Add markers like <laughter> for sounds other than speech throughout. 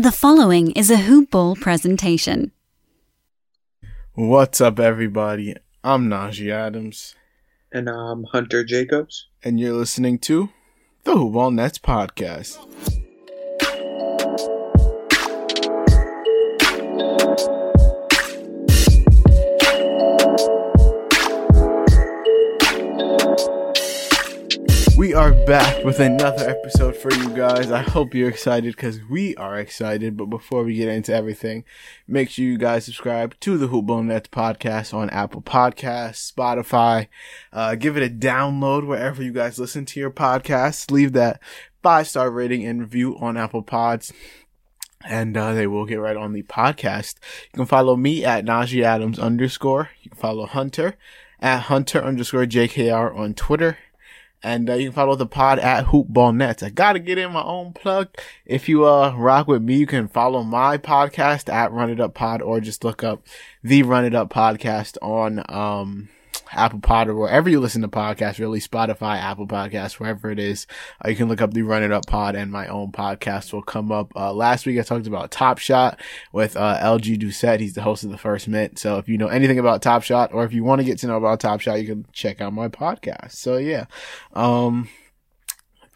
The following is a Hoop Ball presentation. What's up, everybody? I'm Najee Adams. And I'm Hunter Jacobs. And you're listening to the Hoop Ball Nets podcast. We are back with another episode for you guys. I hope you're excited because we are excited. But before we get into everything, make sure you guys subscribe to the Hoop Ball Nets podcast on Apple Podcasts, Spotify. Uh, give it a download wherever you guys listen to your podcasts. Leave that five star rating and review on Apple Pods and uh, they will get right on the podcast. You can follow me at Najee Adams underscore. You can follow Hunter at Hunter underscore JKR on Twitter. And uh, you can follow the pod at Hoopball Nets. I gotta get in my own plug. If you uh rock with me, you can follow my podcast at Run It Up Pod or just look up the Run It Up podcast on um Apple Pod or wherever you listen to podcasts, really Spotify, Apple Podcasts, wherever it is. Uh, you can look up the Run It Up Pod and my own podcast will come up. Uh, last week I talked about Top Shot with uh, LG Doucette. He's the host of the First Mint. So if you know anything about Top Shot or if you want to get to know about Top Shot, you can check out my podcast. So yeah. Um,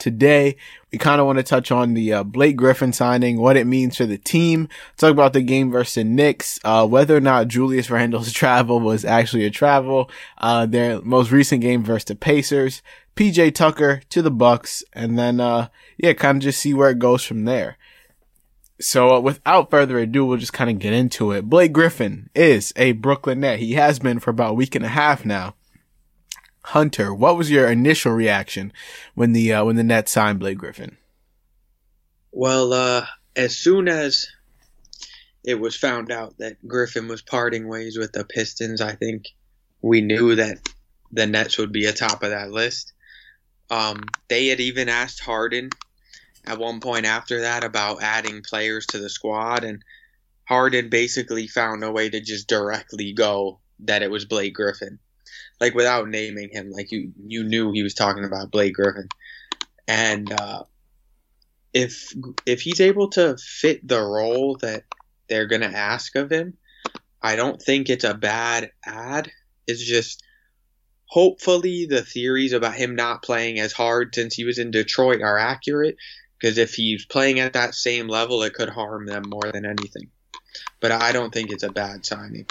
today we kind of want to touch on the uh, Blake Griffin signing, what it means for the team, talk about the game versus the Knicks, uh, whether or not Julius Randle's <laughs> travel was actually a travel, uh, their most recent game versus the Pacers, PJ Tucker to the Bucks, and then, uh, yeah, kind of just see where it goes from there. So uh, without further ado, we'll just kind of get into it. Blake Griffin is a Brooklyn Net. He has been for about a week and a half now. Hunter, what was your initial reaction when the uh, when the Nets signed Blake Griffin? Well, uh, as soon as it was found out that Griffin was parting ways with the Pistons, I think we knew that the Nets would be atop of that list. Um, they had even asked Harden at one point after that about adding players to the squad, and Harden basically found a way to just directly go that it was Blake Griffin like without naming him, like you you knew he was talking about Blake Griffin, and uh, if if he's able to fit the role that they're gonna ask of him, I don't think it's a bad ad. It's just hopefully the theories about him not playing as hard since he was in Detroit are accurate. Because if he's playing at that same level, it could harm them more than anything. But I don't think it's a bad signing.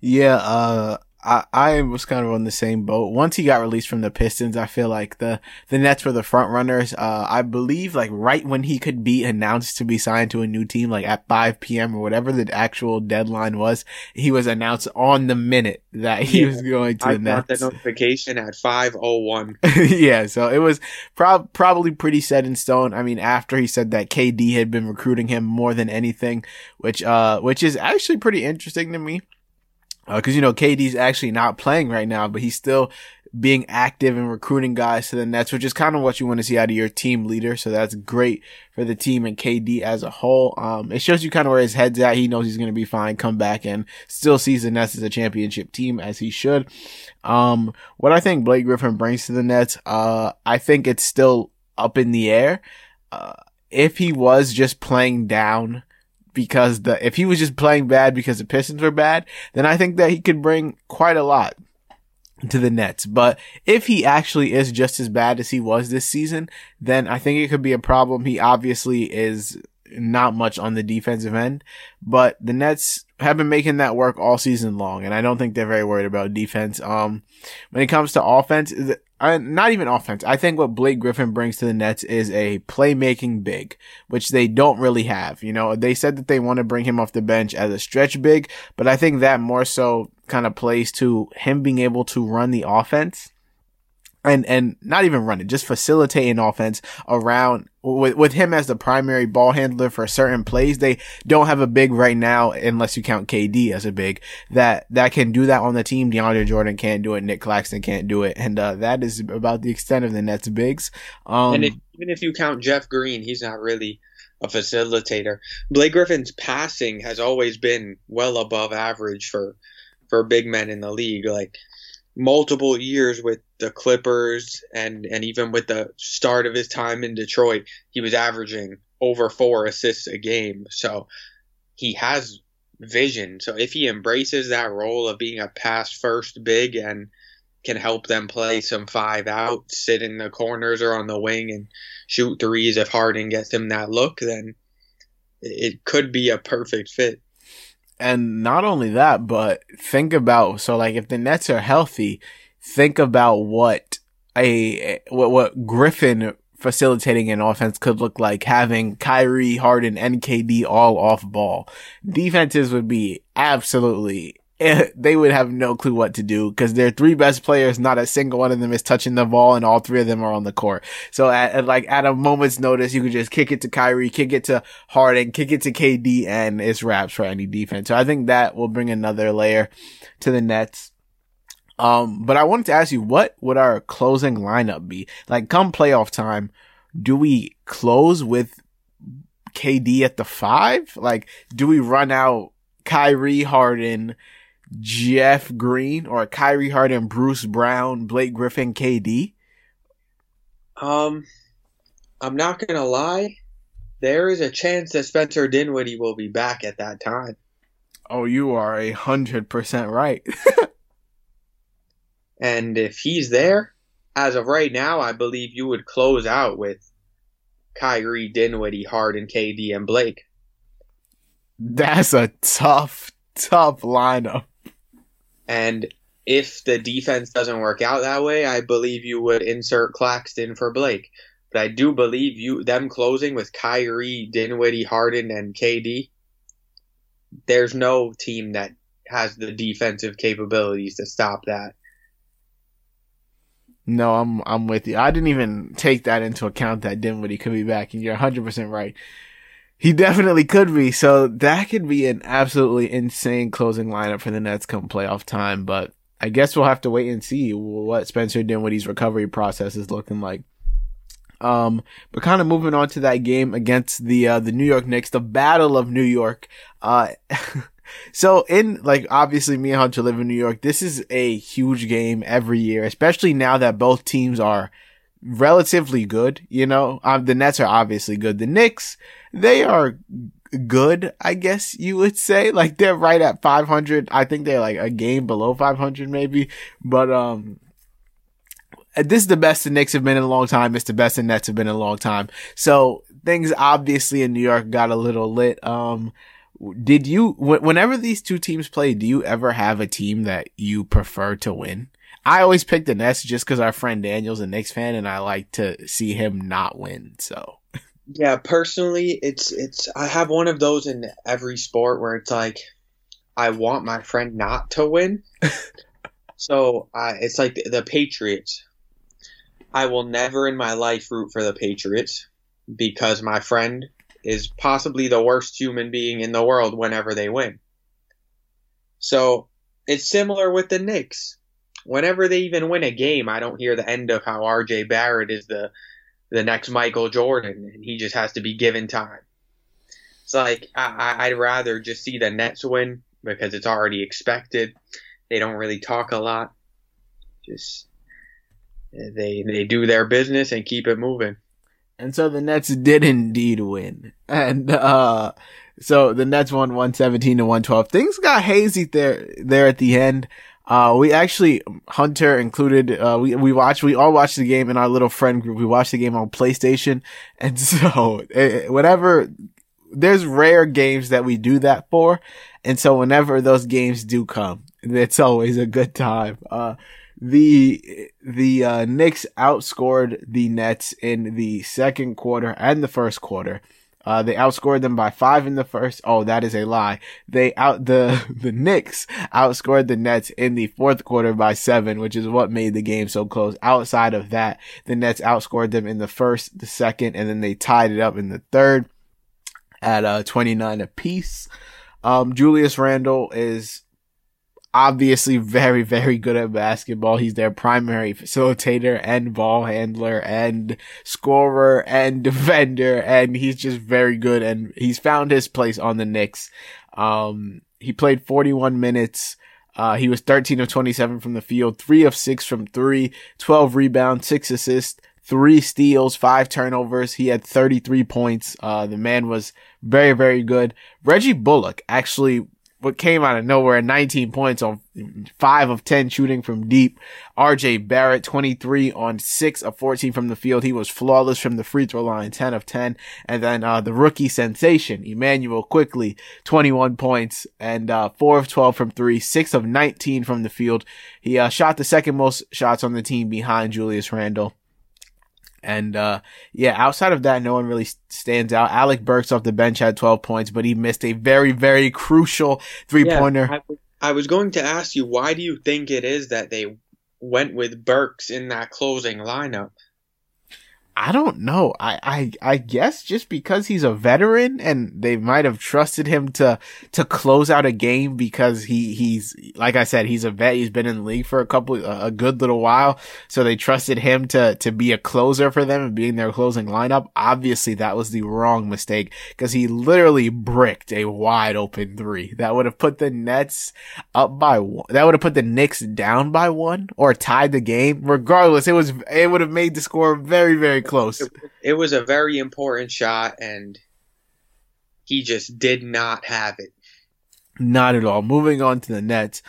Yeah, uh, I, I was kind of on the same boat. Once he got released from the Pistons, I feel like the, the Nets were the front runners. Uh, I believe like right when he could be announced to be signed to a new team, like at 5 p.m. or whatever the actual deadline was, he was announced on the minute that he yeah, was going to I the Nets. got <laughs> the notification at 5:01. yeah, so it was prob- probably pretty set in stone. I mean, after he said that KD had been recruiting him more than anything, which uh, which is actually pretty interesting to me because uh, you know KD's actually not playing right now, but he's still being active and recruiting guys to the Nets, which is kind of what you want to see out of your team leader. So that's great for the team and KD as a whole. Um, it shows you kind of where his head's at. He knows he's going to be fine, come back and still sees the Nets as a championship team as he should. Um, what I think Blake Griffin brings to the Nets, uh, I think it's still up in the air. Uh, if he was just playing down because the if he was just playing bad because the Pistons were bad, then I think that he could bring quite a lot to the Nets. But if he actually is just as bad as he was this season, then I think it could be a problem. He obviously is not much on the defensive end, but the Nets have been making that work all season long, and I don't think they're very worried about defense. Um, when it comes to offense, uh, not even offense. I think what Blake Griffin brings to the Nets is a playmaking big, which they don't really have. You know, they said that they want to bring him off the bench as a stretch big, but I think that more so kind of plays to him being able to run the offense and and not even running, just facilitating offense around with with him as the primary ball handler for certain plays. They don't have a big right now, unless you count KD as a big that that can do that on the team. DeAndre Jordan can't do it. Nick Claxton can't do it, and uh, that is about the extent of the Nets bigs. Um, and if, even if you count Jeff Green, he's not really a facilitator. Blake Griffin's passing has always been well above average for for big men in the league. Like multiple years with the Clippers and and even with the start of his time in Detroit, he was averaging over four assists a game. So he has vision. So if he embraces that role of being a pass first big and can help them play some five out, sit in the corners or on the wing and shoot threes if Harden gets him that look, then it could be a perfect fit. And not only that, but think about so like if the Nets are healthy, think about what a what what Griffin facilitating an offense could look like having Kyrie, Harden, and KD all off ball. Defenses would be absolutely <laughs> they would have no clue what to do because their three best players, not a single one of them is touching the ball and all three of them are on the court. So at, at, like at a moment's notice, you could just kick it to Kyrie, kick it to Harden, kick it to KD and it's wraps for any defense. So I think that will bring another layer to the Nets. Um, but I wanted to ask you, what would our closing lineup be? Like come playoff time, do we close with KD at the five? Like, do we run out Kyrie Harden, Jeff Green or Kyrie Harden, Bruce Brown, Blake Griffin, KD? Um, I'm not gonna lie. There is a chance that Spencer Dinwiddie will be back at that time. Oh, you are a hundred percent right. <laughs> and if he's there, as of right now, I believe you would close out with Kyrie, Dinwiddie, Harden, KD, and Blake. That's a tough, tough lineup. And if the defense doesn't work out that way, I believe you would insert Claxton for Blake. But I do believe you them closing with Kyrie, Dinwiddie, Harden, and KD. There's no team that has the defensive capabilities to stop that. No, I'm I'm with you. I didn't even take that into account that Dinwiddie could be back, and you're 100 percent right. He definitely could be. So that could be an absolutely insane closing lineup for the Nets come playoff time. But I guess we'll have to wait and see what Spencer Dinwiddie's recovery process is looking like. Um, but kind of moving on to that game against the uh, the New York Knicks, the Battle of New York. Uh, <laughs> so in like obviously me and Hunter live in New York. This is a huge game every year, especially now that both teams are relatively good. You know, um, the Nets are obviously good. The Knicks they are good, I guess you would say. <laughs> Like they're right at 500. I think they're like a game below 500 maybe. But, um, this is the best the Knicks have been in a long time. It's the best the Nets have been in a long time. So things obviously in New York got a little lit. Um, did you, whenever these two teams play, do you ever have a team that you prefer to win? I always pick the Nets just because our friend Daniel's a Knicks fan and I like to see him not win. So. Yeah, personally, it's it's I have one of those in every sport where it's like I want my friend not to win. <laughs> so uh, it's like the, the Patriots. I will never in my life root for the Patriots because my friend is possibly the worst human being in the world whenever they win. So it's similar with the Knicks. Whenever they even win a game, I don't hear the end of how RJ Barrett is the the next Michael Jordan, and he just has to be given time. It's like I, I'd rather just see the Nets win because it's already expected. They don't really talk a lot. Just they they do their business and keep it moving. And so the Nets did indeed win. And uh So the Nets won 117 to 112. Things got hazy there, there at the end. Uh, we actually, Hunter included, uh, we, we watched, we all watched the game in our little friend group. We watched the game on PlayStation. <laughs> And so, eh, whenever, there's rare games that we do that for. And so whenever those games do come, it's always a good time. Uh, the, the, uh, Knicks outscored the Nets in the second quarter and the first quarter. Uh, they outscored them by five in the first. Oh, that is a lie. They out the <laughs> the Knicks outscored the Nets in the fourth quarter by seven, which is what made the game so close. Outside of that, the Nets outscored them in the first, the second, and then they tied it up in the third at uh 29 apiece. Um, Julius Randle is obviously very, very good at basketball. He's their primary facilitator and ball handler and scorer and <laughs> defender. And he's just very good. And he's found his place on the Knicks. Um, he played 41 minutes. Uh, he was 13 of 27 from the field, 3 of 6 from 3, 12 rebounds, 6 assists, 3 steals, 5 turnovers. He had 33 points. Uh, the man was very, very good. Reggie Bullock actually what came out of nowhere, 19 points on five of 10 shooting from deep. RJ Barrett, 23 on six of 14 from the field. He was flawless from the free throw line, 10 of 10. And then, uh, the rookie sensation, Immanuel Quickley, 21 points and, uh, four of 12 from three, six of 19 from the field. He, uh, shot the second most shots on the team behind Julius Randle. And uh, yeah, outside of that, no one really stands out. Alec Burks off the bench had 12 points, but he missed a very, very crucial three pointer. Yeah, I, I was going to ask you, why do you think it is that they went with Burks in that closing lineup? I don't know. I, I, I guess just because he's a veteran and they might have trusted him to, to close out a game because he, he's, like I said, he's a vet. He's been in the league for a couple, a good little while. So they trusted him to, to be a closer for them and being their closing lineup. Obviously that was the wrong mistake because he literally bricked a wide open three that would have put the Nets up by one. That would have put the Knicks down by one or tied the game. Regardless, it was, it would have made the score very, very close. It, it was a very important shot, and he just did not have it. Not at all. Moving on to the Nets.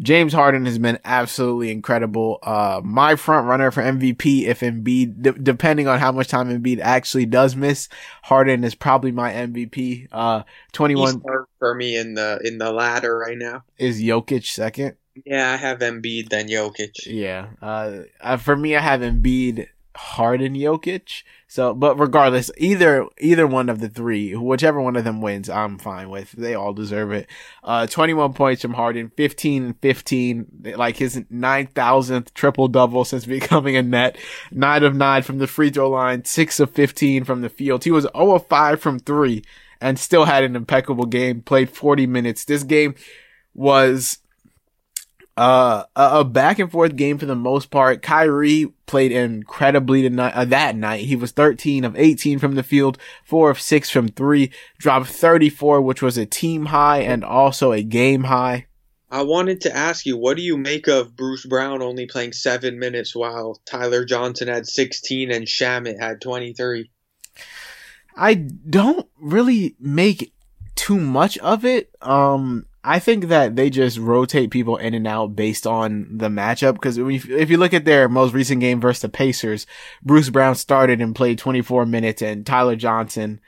James Harden has been absolutely incredible. Uh, my front runner for MVP, if Embiid, d- depending on how much time Embiid actually does miss, Harden is probably my MVP. Uh, 21 for me in the, in the ladder right now. Is Jokic second? Yeah, I have Embiid then Jokic. Yeah. Uh, uh for me, I have Embiid, Harden Jokic. So, but regardless, either, either one of the three, whichever one of them wins, I'm fine with. They all deserve it. Uh, 21 points from Harden, 15 and 15, like his 9,000th triple double since <laughs> becoming a net. 9 of 9 from the free throw line, 6 of 15 from the field. He was 0 of 5 from 3 and still had an impeccable game, played 40 minutes. This game was uh, a, back and forth game for the most part. Kyrie played incredibly tonight, uh, that night. He was 13 of 18 from the field, 4 of 6 from 3, dropped 34, which was a team high and also a game high. I wanted to ask you, what do you make of Bruce Brown only playing 7 minutes while Tyler Johnson had 16 and Shamet had 23? I don't really make too much of it. Um, I think that they just rotate people in and out based on the matchup. Because if you look at their most recent game versus the Pacers, Bruce Brown started and played 24 minutes, and Tyler Johnson,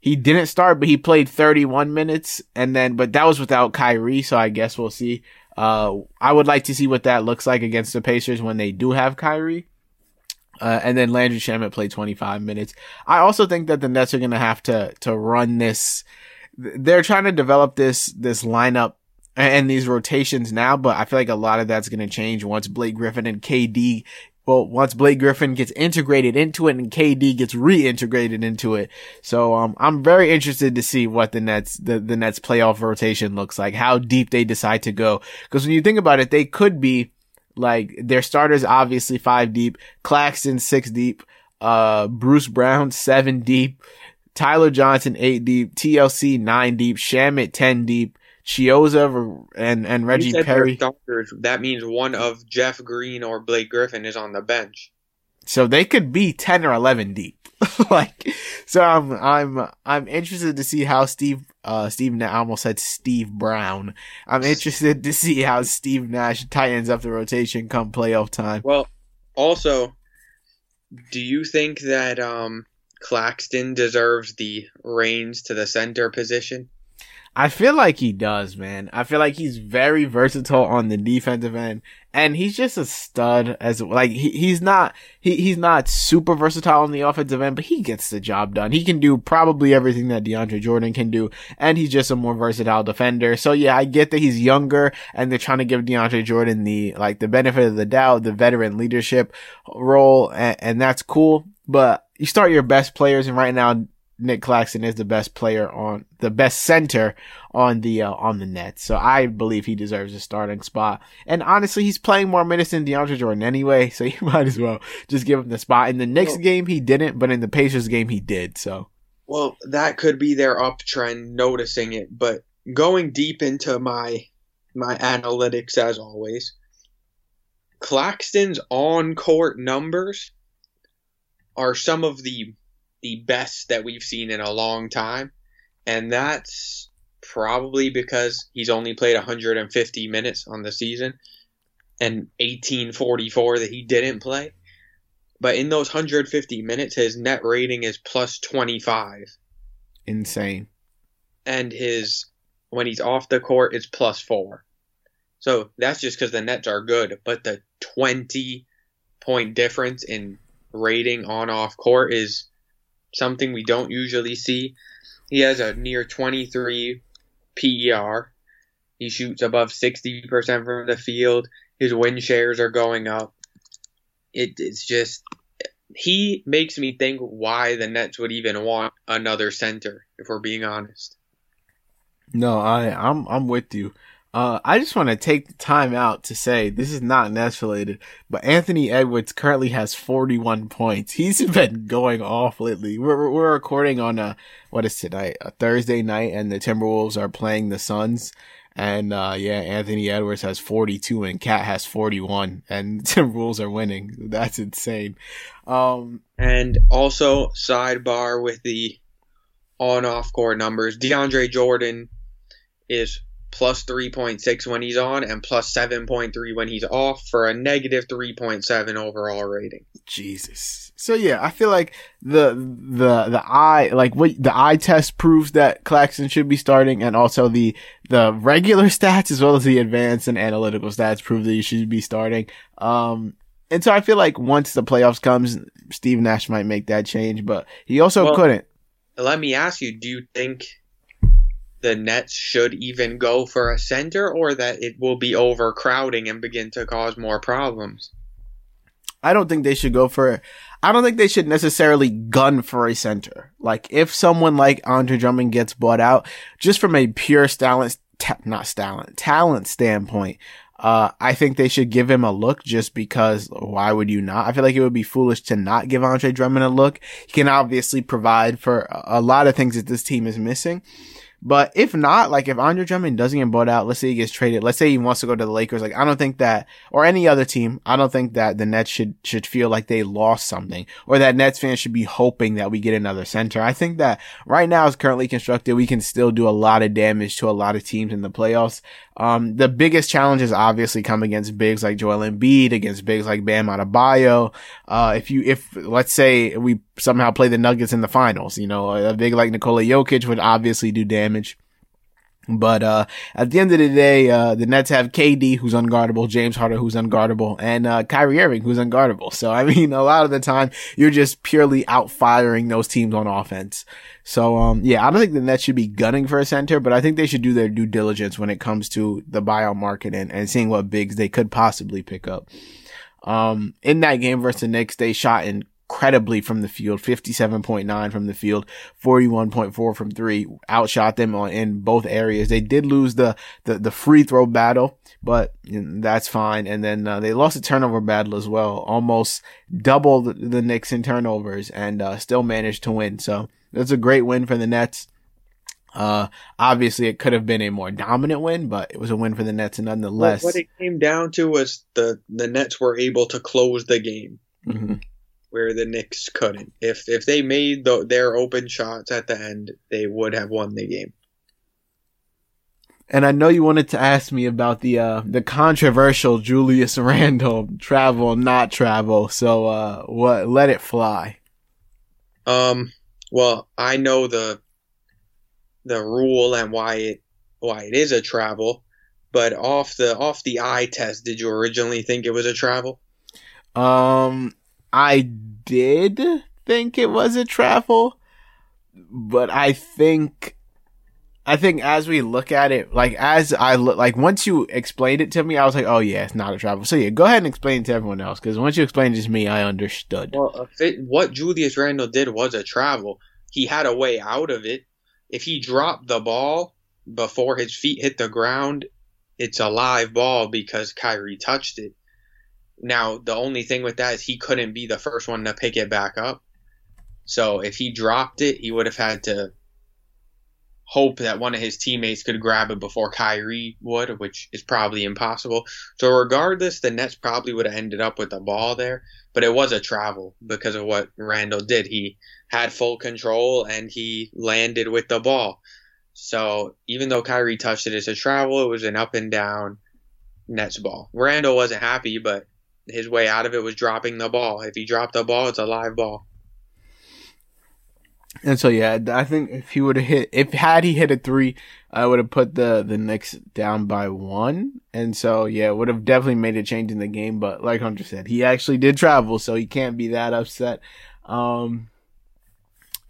he didn't start, but he played 31 minutes, and then but that was without Kyrie, so I guess we'll see. Uh, I would like to see what that looks like against the Pacers when they do have Kyrie. Uh, and then Landry Shamet played 25 minutes. I also think that the Nets are going to have to, to run this, they're trying to develop this this lineup and these rotations now, but I feel like a lot of that's going to change once Blake Griffin and KD. Well, once Blake Griffin gets integrated into it and KD gets reintegrated into it. So, um, I'm very interested to see what the Nets, the, the Nets playoff rotation looks like, how deep they decide to go. Cause when you think about it, they could be like their starters, obviously five deep, Claxton six deep, uh, Bruce Brown seven deep, Tyler Johnson eight deep, TLC nine deep, Shamet ten deep, Chiozza and and Reggie Perry. Starters, that means one of Jeff Green or Blake Griffin is on the bench. So they could be 10 or 11 deep. <laughs> like, so I'm, I'm, I'm interested to see how Steve, uh, Steve, I almost said Steve Brown. I'm interested to see how Steve Nash tightens up the rotation come playoff time. Well, also, do you think that, um, Claxton deserves the reins to the center position? I feel like he does, man. I feel like he's very versatile on the defensive end, and he's just a stud. As like he, he's not he, he's not super versatile on the offensive end, but he gets the job done. He can do probably everything that DeAndre Jordan can do, and he's just a more versatile defender. So yeah, I get that he's younger, and they're trying to give DeAndre Jordan the like the benefit of the doubt, the veteran leadership role, and, and that's cool. But you start your best players, and right now Nick Claxton is the best player on the best center on the uh, on the net. So I believe he deserves a starting spot. And honestly, he's playing more minutes than DeAndre Jordan anyway, <laughs> so you might as well just give him the spot. In the next well, game he didn't, but in the Pacers game he did. So well, that could be their uptrend noticing it, but going deep into my my analytics as always, Claxton's on court numbers are some of the the best that we've seen in a long time. And that's probably because he's only played 150 minutes on the season and 1844 that he didn't play. But in those 150 minutes, his net rating is plus 25. Insane. And his, when he's off the court, it's plus four. So that's just because the Nets are good. But the 20 point difference in rating on off court is something we don't usually see. He has a near 23 PER. He shoots above 60% from the field. His win shares are going up. It, it's just he makes me think why the Nets would even want another center, if we're being honest. No, I I'm I'm with you. Uh, I just want to take the time out to say this is not Nets related, but Anthony Edwards currently has 41 points. He's <laughs> been going off lately. We're, we're recording on a, what is tonight? A Thursday night and the Timberwolves are playing the Suns. And, uh, yeah, Anthony Edwards has 42 and Cat has 41 and <laughs> Timberwolves are winning. That's insane. Um, and also sidebar with the on off court numbers, DeAndre Jordan is plus 3.6 when he's on and plus 7.3 when he's off for a negative 3.7 overall rating. Jesus. So yeah, I feel like the the the eye like what the eye test proves that Claxton should be starting and also the the regular <laughs> stats as well as the advanced and analytical stats prove that he should be starting. Um and so I feel like once the playoffs comes, Steve Nash might make that change, but he also well, couldn't. Let me ask you, do you think the Nets should even go for a center or that it will be overcrowding and begin to cause more problems? I don't think they should go for I don't think they should necessarily gun for a center. Like if someone like Andre Drummond gets bought out, just from a pure talent, ta- not talent, talent standpoint, uh, I think they should give him a look just because why would you not? I feel like it would be foolish to not give Andre Drummond a look. He can obviously provide for a lot of things that this team is missing. But if not, like if Andre Drummond doesn't get bought out, let's say he gets traded, let's say he wants to go to the Lakers, like I don't think that, or any other team, I don't think that the Nets should, should feel like they lost something, or that Nets fans should be hoping that we get another center. I think that right now as currently constructed, we can still do a lot of damage to a lot of teams in the playoffs. Um, the biggest challenges obviously come against bigs like Joel Embiid, against bigs like Bam Adebayo. Uh, if you, if, let's say we somehow play the Nuggets in the finals, you know, a big like Nikola Jokic would obviously do damage. But uh, at the end of the day, uh, the Nets have KD, who's unguardable, James Harden, who's unguardable, and uh, Kyrie Irving, who's unguardable. So I <laughs> mean, a lot of the time, you're just purely out firing those teams on offense. So um, yeah, I don't think the Nets should be gunning for a center, but I think they should do their due diligence when it comes to the buyout market and, and seeing what bigs they could possibly pick up. Um, in that game versus the Knicks, they shot in incredibly from the field, 57.9 from the field, 41.4 from three, outshot them on, in both areas. They did lose the, the, the free throw battle, but that's fine. And then, uh, they lost the turnover battle as well, almost double the, the Knicks in turnovers and, uh, still managed to win. So that's a great win for the Nets. Uh, obviously it could have been a more dominant win, but it was a win for the Nets nonetheless. What it came down to was the, the Nets were able to close the game. Mm-hmm where the Knicks couldn't. If if they made the, their open shots at the end, they would have won the game. And I know you wanted to ask me about the uh, the controversial Julius <laughs> Randle travel not travel. So uh, what? Let it fly. Um. Well, I know the the rule and why it why it is a travel, but off the off the eye test, did you originally think it was a travel? Um, I did think it was a travel, but I think I think as we look at it, like as I look, like once you explained it to me, I was like, oh yeah, it's not a travel. So yeah, go ahead and explain it to everyone else because once you explained it to me, I understood. Well, it, what Julius Randle did was a travel. He had a way out of it. If he dropped the ball before his feet hit the ground, it's a live ball because Kyrie touched it. Now the only thing with that is he couldn't be the first one to pick it back up. So if he dropped it, he would have had to hope that one of his teammates could grab it before Kyrie would, which is probably impossible. So regardless, the Nets probably would have ended up with the ball there, but it was a travel because of what Randle did. He had full control and he landed with the ball. So even though Kyrie touched it as a travel, it was an up and down Nets ball. Randle wasn't happy, but his way out of it was dropping the ball. If he dropped the ball, it's a live ball. And so yeah, I think if he would have hit, if had he hit a three, I would have put the the Knicks down by one. And so yeah, would have definitely made a change in the game. But like Hunter said, he actually did travel, so he can't be that upset. Um,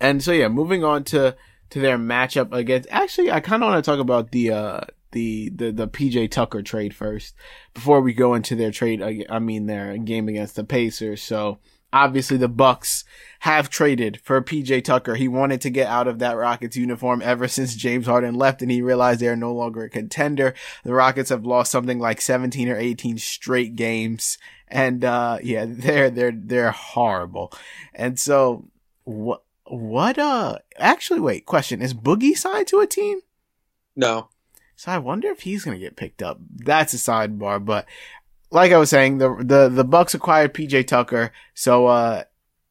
and so yeah, moving on to to their matchup against. Actually, I kind of want to talk about the uh the the the PJ Tucker trade first before we go into their trade. I mean their game against the Pacers. So obviously the Bucks have traded for PJ Tucker. He wanted to get out of that Rockets uniform ever since James Harden left and he realized they are no longer a contender. The Rockets have lost something like 17 or 18 straight games. And, uh, yeah, <laughs> they're, they're, they're horrible. And so what, what, uh, actually, wait, question. Is Boogie signed to a team? No. So I wonder if he's going to get picked up. That's a sidebar, but like I was saying, the the the Bucks acquired PJ Tucker, so uh,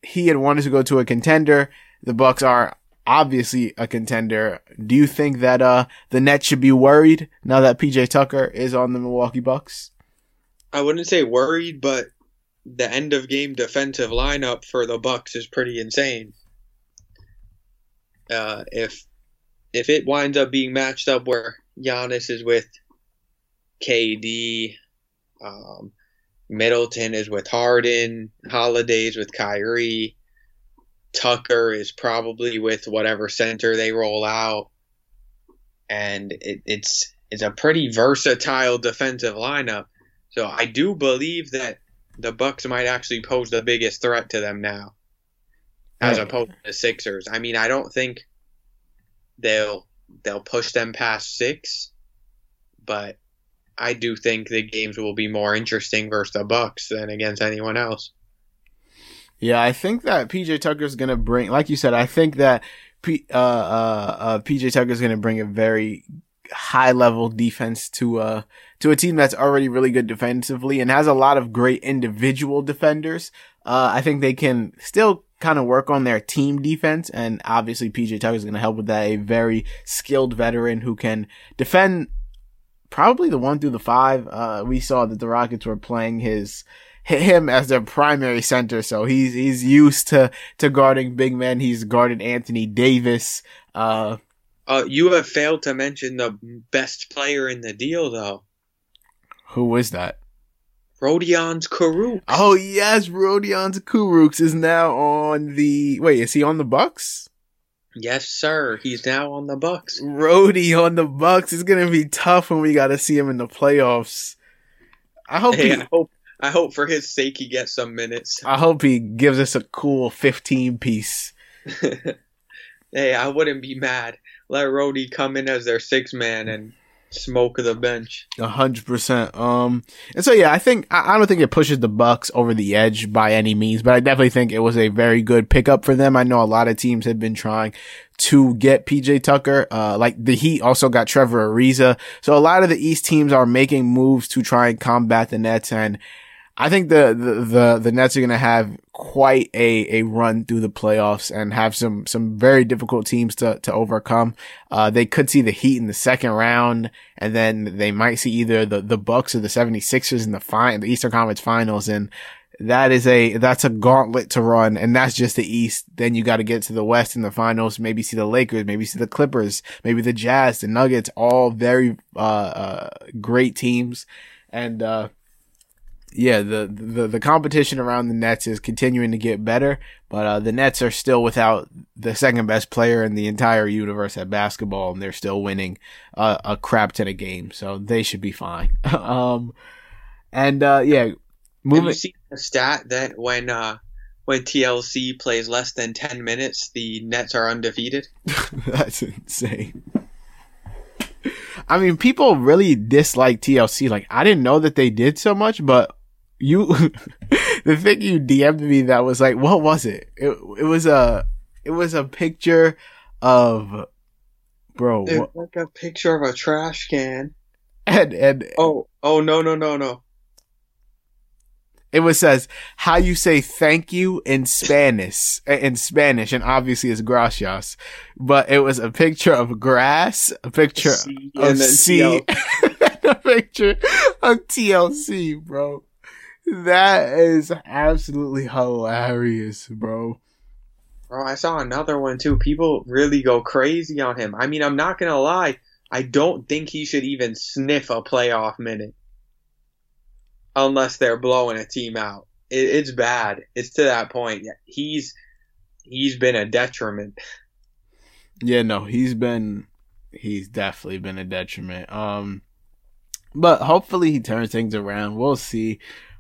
he had wanted to go to a contender. The Bucks are obviously a contender. Do you think that uh the Nets should be worried now that PJ Tucker is on the Milwaukee Bucks? I wouldn't say worried, but the end of game defensive lineup for the Bucks is pretty insane. Uh, if if it winds up being matched up where Giannis is with KD, um, Middleton is with Harden. Holiday's with Kyrie. Tucker is probably with whatever center they roll out, and it, it's it's a pretty versatile defensive lineup. So I do believe that the Bucks might actually pose the biggest threat to them now, as opposed to the Sixers. I mean, I don't think they'll they'll push them past six, but I do think the games will be more interesting versus the Bucks than against anyone else. Yeah, I think that PJ Tucker is gonna bring, like you said, I think that P, uh, uh, uh, PJ Tucker's gonna bring a very high level defense to uh to a team that's already really good defensively and has a lot of great individual defenders. Uh, I think they can still kind of work on their team defense, and obviously PJ Tucker is going to help with that. A very skilled veteran who can defend probably the one through the five. Uh, we saw that the Rockets were playing his him as their primary center, so he's he's used to to guarding big men. He's guarded Anthony Davis. Uh, uh, you have failed to mention the best player in the deal, though. Who was that? Rodions Kurucs. Oh yes, Rodions Kurucs is now on the. Wait, is he on the Bucks? Yes, sir. He's now on the Bucks. Rody on the Bucks is gonna be tough when we got to see him in the playoffs. I hope. Hey, he, I hope. I hope for his sake he gets some minutes. I hope he gives us a cool fifteen piece. <laughs> hey, I wouldn't be mad. Let Rody come in as their six man and smoke of the bench. A hundred percent. Um, and so yeah, I think I, I, don't think it pushes the Bucks over the edge by any means, but I definitely think it was a very good pickup for them. I know a lot of teams have been trying to get PJ Tucker. Uh, like the Heat also got Trevor Ariza, so a lot of the East teams are making moves to try and combat the Nets and. I think the, the, the, the Nets are going to have quite a, a run through the playoffs and have some, some very difficult teams to, to overcome. Uh, they could see the Heat in the second round and then they might see either the, the Bucks or the 76ers in the fine, the Eastern Conference finals. And that is a, that's a gauntlet to run. And that's just the East. Then you got to get to the West in the finals, maybe see the Lakers, maybe see the Clippers, maybe the Jazz, the Nuggets, all very, uh, uh, great teams. And, uh, yeah, the, the the competition around the Nets is continuing to get better, but uh, the Nets are still without the second best player in the entire universe at basketball, and they're still winning uh, a crap ton of games, so they should be fine. <laughs> um, and uh, yeah, moving. Have you seen the stat that when uh, when TLC plays less than ten minutes, the Nets are undefeated? <laughs> That's insane. I mean, people really dislike TLC. Like, I didn't know that they did so much, but you <laughs> the thing you DM'd me that was like, what was it? It it was a it was a picture of bro. It's what? like a picture of a trash can. And and oh oh no no no no. It was says how you say thank you in Spanish eh, in Spanish, and obviously it's gracias. But it was a picture of grass, a picture C, of C, <laughs> a picture of TLC, bro. That is absolutely hilarious, bro. Bro, I saw another one too. People really go crazy on him. I mean, I'm not gonna lie. I don't think he should even sniff a playoff minute unless they're blowing a team out. It, it's bad. It's to that point. He's he's been a detriment. Yeah, no, he's been he's definitely been a detriment. Um, but hopefully he turns things around. We'll see.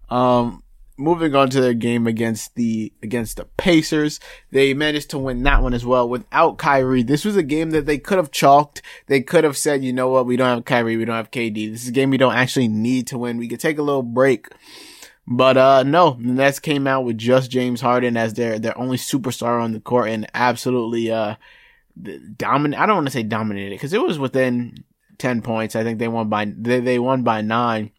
Um, moving on to their game against the against the Pacers, they managed to win that one as well without Kyrie. This was a game that they could have chalked. They could have said, you know what, we don't have Kyrie, we don't have KD. This is a game we don't actually need to win. We could take a little break. But uh no, the Nets came out with just James Harden as their their only superstar on the court and absolutely uh dominant. I don't want to say dominated because it was within ten points. I think they won by they they won by nine.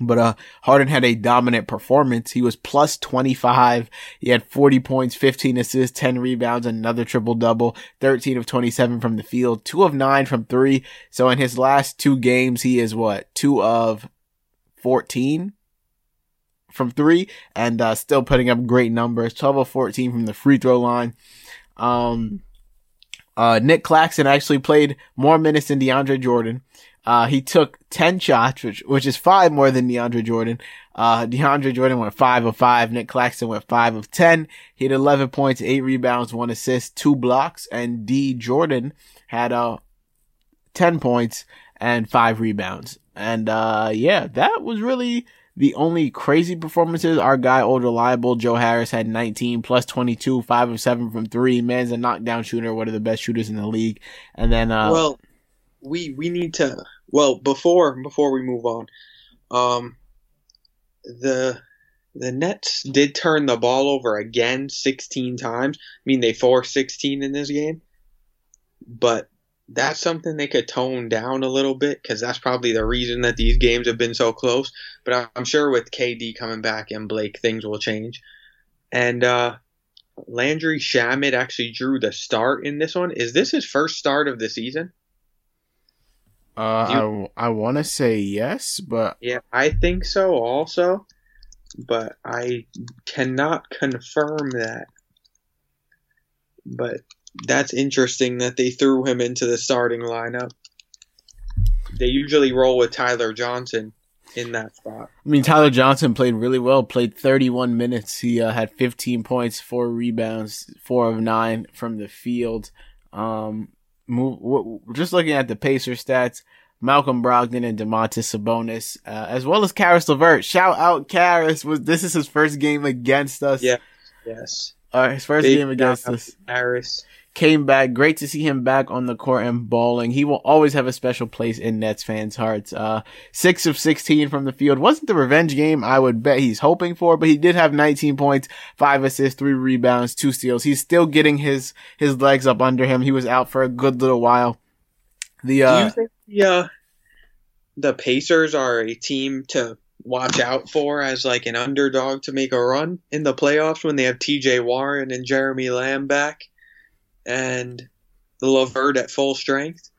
But uh Harden had a dominant performance. He was plus 25. He had 40 points, 15 assists, 10 rebounds, another triple double, 13 of 27 from the field, 2 of 9 from 3. So in his last two games he is what? 2 of 14 from 3 and uh still putting up great numbers. 12 of 14 from the free throw line. Um uh, Nic Claxton actually played more minutes than DeAndre Jordan. Uh, he took 10 shots, which, which is five more than DeAndre Jordan. Uh, DeAndre Jordan went five of five. Nick Claxton went five of 10. He had 11 points, eight rebounds, one assist, two blocks. And D Jordan had, uh, 10 points and five rebounds. And, uh, yeah, that was really the only crazy performances. Our guy, old reliable, Joe Harris had 19 plus 22, five of seven from three. Man's a knockdown shooter, one of the best shooters in the league. And then, uh, well, we, we need to, well, before before we move on, um, the the Nets did turn the ball over again 16 times. I mean, they forced 16 in this game, but that's something they could tone down a little bit because that's probably the reason that these games have been so close. But I'm sure with KD coming back and Blake, things will change. And uh, Landry Shamet actually drew the start in this one. Is this his first start of the season? Uh, you, I I want to say yes, but yeah, I think so also, but I cannot confirm that. But that's interesting that they threw him into the starting lineup. They usually roll with Tyler Johnson in that spot. I mean, Tyler Johnson played really well. Played 31 minutes. He uh, had 15 points, four rebounds, four of nine from the field. Um, move, just looking at the Pacer stats, Malcolm Brogdon and Domantas Sabonis, uh, as well as Caris LeVert. Shout out Caris. Was this is his first game against us? Yeah. Yes. Uh, his first Big game against us. Caris came back. Great to see him back on the court and bowling. He will always have a special place in Nets fans' hearts. Uh, six of 16 from the field. Wasn't the revenge game I would bet he's hoping for, but he did have 19 points, five assists, three rebounds, two steals. He's still getting his, his legs up under him. He was out for a good little while. The, uh, Do you think the, uh, the Pacers are a team to watch out for as like an underdog to make a run in the playoffs when they have TJ Warren and Jeremy Lamb back and the LeVert at full strength?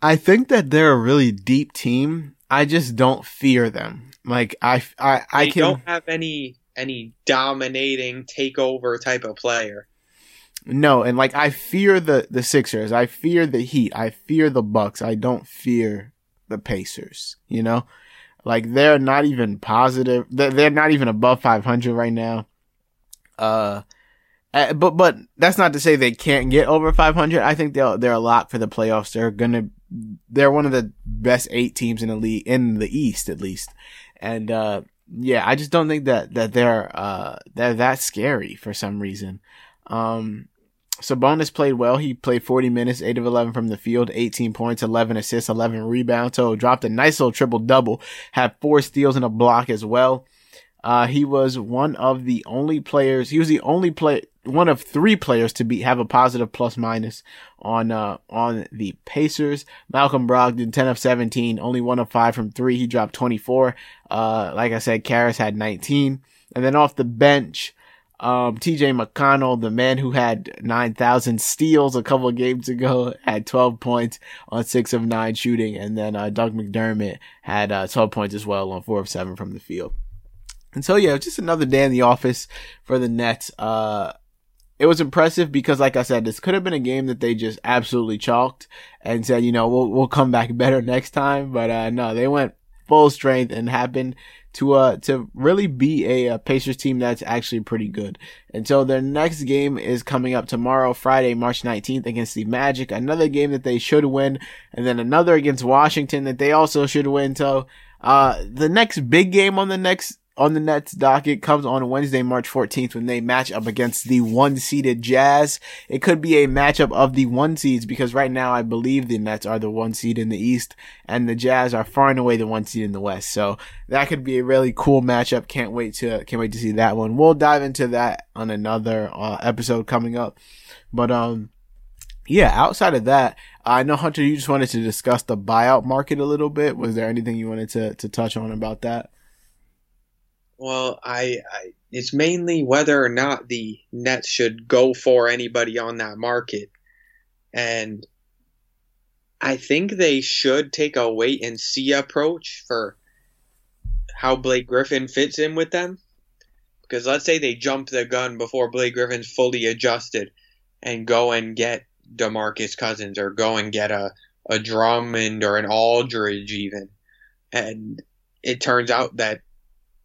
I think that they're a really deep team. I just don't fear them. Like I, I, I they can. don't have any any dominating takeover type of player. No, and like I fear the the Sixers. I fear the Heat. I fear the Bucks. I don't fear the Pacers. You know, like they're not even positive. They're, they're not even above 500 right now. Uh, uh, but but that's not to say they can't get over 500. I think they're they're a lock for the playoffs. They're gonna they're one of the best eight teams in the league in the East at least, and uh, yeah, I just don't think that that they're uh they're that scary for some reason. Um, Sabonis played well. He played 40 minutes, 8 of 11 from the field, 18 points, 11 assists, 11 rebounds. So dropped a nice little triple double, had four steals and a block as well. Uh, he was one of the only players, he was the only play, one of three players to be, have a positive plus minus on, uh, on the Pacers. Malcolm Brogdon, 10 of 17, only one of five from three. He dropped 24. Uh, like I said, Caris had 19. And then off the bench, um, TJ McConnell, the man who had 9,000 steals a couple of games ago, had 12 points on 6 of 9 shooting. And then, uh, Doug McDermott had, uh, 12 points as well on 4 of 7 from the field. And so, yeah, just another day in the office for the Nets. Uh, it was impressive because, like I said, this could have been a game that they just absolutely chalked and said, you know, we'll, we'll come back better <laughs> next time. But, uh, no, they went full strength and happened to uh to really be a, a, Pacers team that's actually pretty good. And so their next game is coming up tomorrow, Friday, March 19th against the Magic. Another game that they should win, and then another against Washington that they also should win. So uh the next big game on the next on the Nets docket comes on Wednesday, March 14th when they match up against the one seeded Jazz. It could be a matchup of the one seeds because right now I believe the Nets are the one seed in the East and the Jazz are far and away the one seed in the West. So that could be a really cool matchup. Can't wait to, can't wait to see that one. We'll dive into that on another uh, episode coming up. But, um, yeah, outside of that, I know Hunter, you just wanted to discuss the buyout market a little bit. Was there anything you wanted to, to touch on about that? Well, I, I, it's mainly whether or not the Nets should go for anybody on that market, and I think they should take a wait and see approach for how Blake Griffin fits in with them. Because let's say they jump the gun before Blake Griffin's fully adjusted, and go and get DeMarcus Cousins or go and get a a Drummond or an Aldridge even, and it turns out that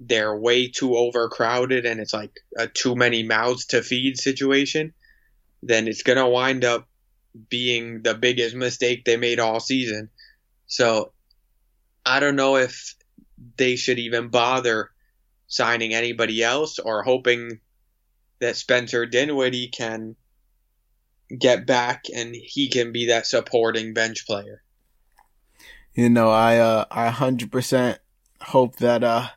they're way too overcrowded and it's like a too many mouths to feed situation, then it's going to wind up being the biggest mistake they made all season. So I don't know if they should even bother signing anybody else or hoping that Spencer Dinwiddie can get back and he can be that supporting bench player. You know, I uh I 100% hope that uh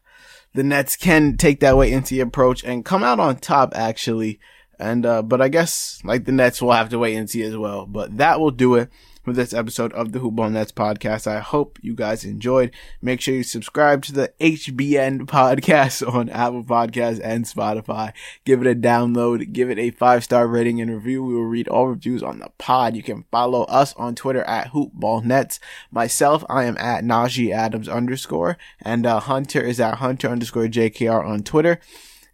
the Nets can take that wait and see approach and come out on top actually. And, uh, but I guess like the Nets will have to wait and see as well. But that will do it for this episode of the Hoop Ball Nets podcast. I hope you guys enjoyed. Make sure you subscribe to the HBN podcast <laughs> on Apple Podcasts and Spotify. Give it a download. Give it a five star rating and review. We will read all reviews on the pod. You can follow us on Twitter at Hoop Ball Nets. Myself, I am at Najee Adams underscore and, uh, Hunter is at Hunter underscore JKR on Twitter.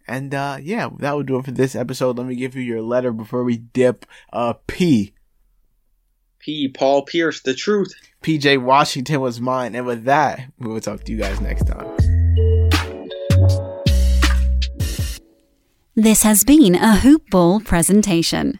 And, uh, yeah, that will do it for this episode. Let me give you your letter before we dip, uh, P. P. Paul Pierce, the truth. PJ Washington was mine. And with that, we will talk to you guys next time. This has been a Hoop Ball presentation.